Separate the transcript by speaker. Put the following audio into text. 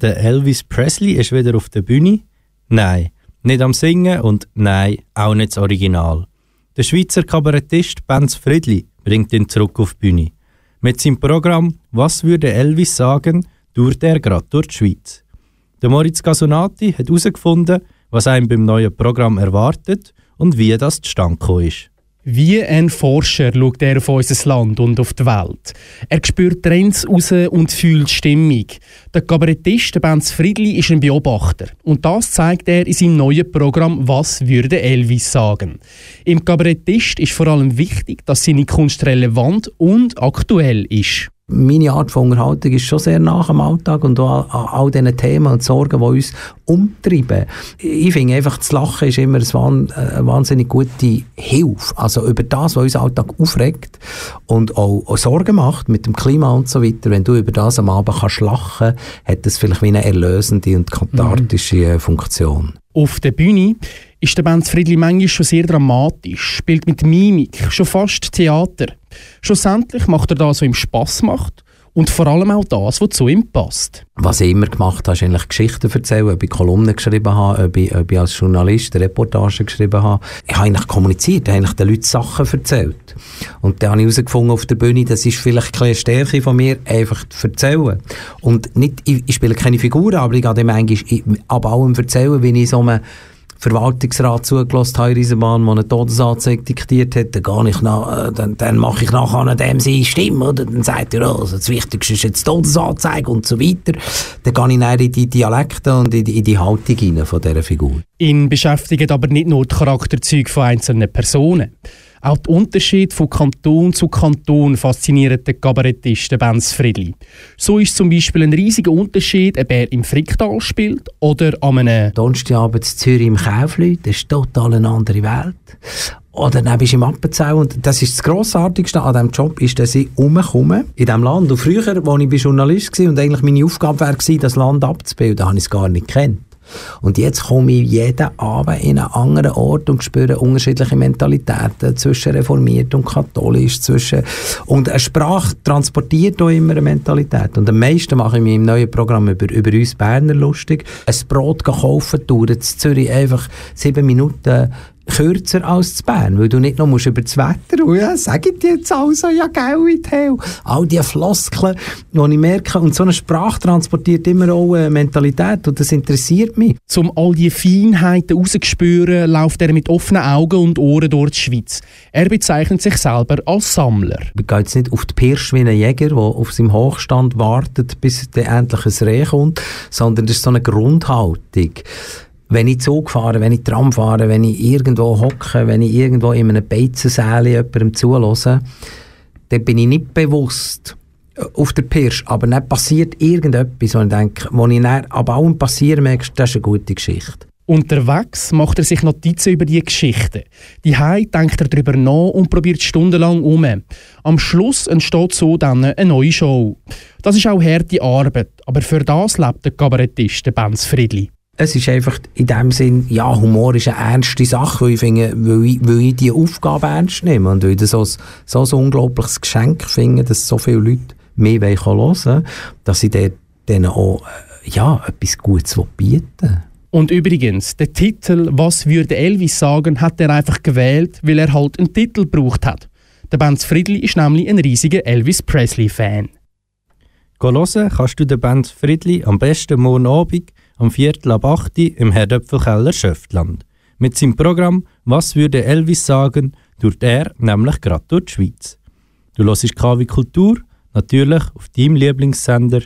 Speaker 1: Der Elvis Presley ist wieder auf der Bühne? Nein, nicht am Singen und nein, auch nicht das Original. Der Schweizer Kabarettist Benz Friedli bringt ihn zurück auf die Bühne. Mit seinem Programm «Was würde Elvis sagen?» tourt er gerade durch die Schweiz. Der Moritz Gasonati hat herausgefunden, was einem beim neuen Programm erwartet und wie das zustande ist.
Speaker 2: Wie ein Forscher schaut er auf unser Land und auf die Welt. Er spürt Trends raus und fühlt Stimmung. Der Kabarettist Benz Friedli ist ein Beobachter. Und das zeigt er in seinem neuen Programm «Was würde Elvis sagen?». Im Kabarettist ist vor allem wichtig, dass seine Kunst relevant und aktuell ist
Speaker 3: meine Art von Unterhaltung ist schon sehr nach am Alltag und auch an all diesen Themen und Sorgen, die uns umtreiben. Ich finde einfach, das Lachen ist immer eine wahnsinnig gute Hilfe. Also über das, was uns Alltag aufregt und auch, Sorgen macht mit dem Klima und so weiter. Wenn du über das am Abend kannst lachen, hat das vielleicht wie eine erlösende und kathartische mhm. Funktion.
Speaker 2: Auf der Bühne ist der Benz Friedli manchmal schon sehr dramatisch, spielt mit Mimik, schon fast Theater. Schlussendlich macht er das, was ihm Spass macht und vor allem auch das, was zu ihm passt.
Speaker 3: Was ich immer gemacht habe, ist eigentlich Geschichten erzählen, ob ich Kolumnen geschrieben habe, ob ich, ob ich als Journalist Reportagen geschrieben habe. Ich habe eigentlich kommuniziert, eigentlich den Leuten Sachen erzählt. Und dann habe ich herausgefunden auf der Bühne, das ist vielleicht eine Stärke von mir, einfach zu erzählen. Und nicht, ich, ich spiele keine Figuren, aber ich gehe dem eigentlich ab allem erzählen, wie ich so einem Verwaltungsrat zugelassen habe, Riesenbahn, der eine Todesanzeige diktiert hat, dann, ich nach, äh, dann, dann mache ich nachher an dem seine Stimme, oder? Dann sagt er, also das Wichtigste ist jetzt die Todesanzeige und so weiter. Dann gehe ich dann in die Dialekte und in die, in die Haltung rein von dieser Figur.
Speaker 2: Ihn beschäftigen aber nicht nur die Charakterzüge von einzelnen Personen. Auch die Unterschiede von Kanton zu Kanton faszinieren den Kabarettisten Benz Friedli. So ist zum Beispiel ein riesiger Unterschied, ob er im Fricktal spielt oder an einem...
Speaker 3: Donnerstagabend in Zürich im Kaufleut, das ist total eine andere Welt. Oder dann bist du im Appenzell und das ist das Grossartigste an diesem Job, ist, dass ich umkomme in diesem Land. Und früher, als ich Journalist war und eigentlich meine Aufgabe war, das Land abzubilden, habe ich es gar nicht gekannt. Und jetzt komme ich jeden Abend in einen anderen Ort und spüre unterschiedliche Mentalitäten zwischen reformiert und katholisch, zwischen und eine Sprache transportiert auch immer eine Mentalität. Und am meisten mache ich mich im neuen Programm über, über uns Berner lustig. Ein Brot kaufen, dauert in Zürich einfach sieben Minuten kürzer als zu Bern, weil du nicht noch musst über das Wetter und ja, sag ich dir jetzt also, ja, gell, in Hell. All diese Floskeln, die ich merke, und so eine Sprache transportiert immer auch eine Mentalität und das interessiert mich.
Speaker 2: Um all diese Feinheiten rauszuspüren, läuft er mit offenen Augen und Ohren durch die Schweiz. Er bezeichnet sich selber als Sammler.
Speaker 3: Ich gehe jetzt nicht auf die Pirsch wie ein Jäger, der auf seinem Hochstand wartet, bis der endlich ein Reh kommt, sondern das ist so eine Grundhaltung wenn ich Zug fahre, wenn ich Tram fahre, wenn ich irgendwo hocke, wenn ich irgendwo in einem Beizensäle jemandem zuhöre, dann bin ich nicht bewusst äh, auf der Pirsch, aber dann passiert irgendetwas, wo ich denke, wo ich dann ab allem passieren merke, das ist eine gute Geschichte.
Speaker 2: Unterwegs macht er sich Notizen über die Geschichten. Die denkt er darüber nach und probiert stundenlang um. Am Schluss entsteht so dann eine neue Show. Das ist auch harte Arbeit, aber für das lebt der Kabarettist Benz Friedli
Speaker 3: es ist einfach in dem Sinn, ja, Humor ist eine ernste Sache, weil ich, finde, weil ich, weil ich die Aufgabe ernst nehme und weil ich das so, so ein unglaubliches Geschenk finde, dass so viele Leute mehr hören wollen, dass ich denen auch äh, ja, etwas Gutes bieten
Speaker 2: Und übrigens, der Titel «Was würde Elvis sagen?» hat er einfach gewählt, weil er halt einen Titel gebraucht hat. Der Benz Friedli ist nämlich ein riesiger Elvis Presley-Fan.
Speaker 1: Hören kannst du den Benz Friedli am besten morgen Abend am Viertel ab 8 im Herdöpfelkeller Schöftland. Mit seinem Programm «Was würde Elvis sagen?» tut er nämlich gerade durch die Schweiz. Du hörst KW Kultur, natürlich auf deinem Lieblingssender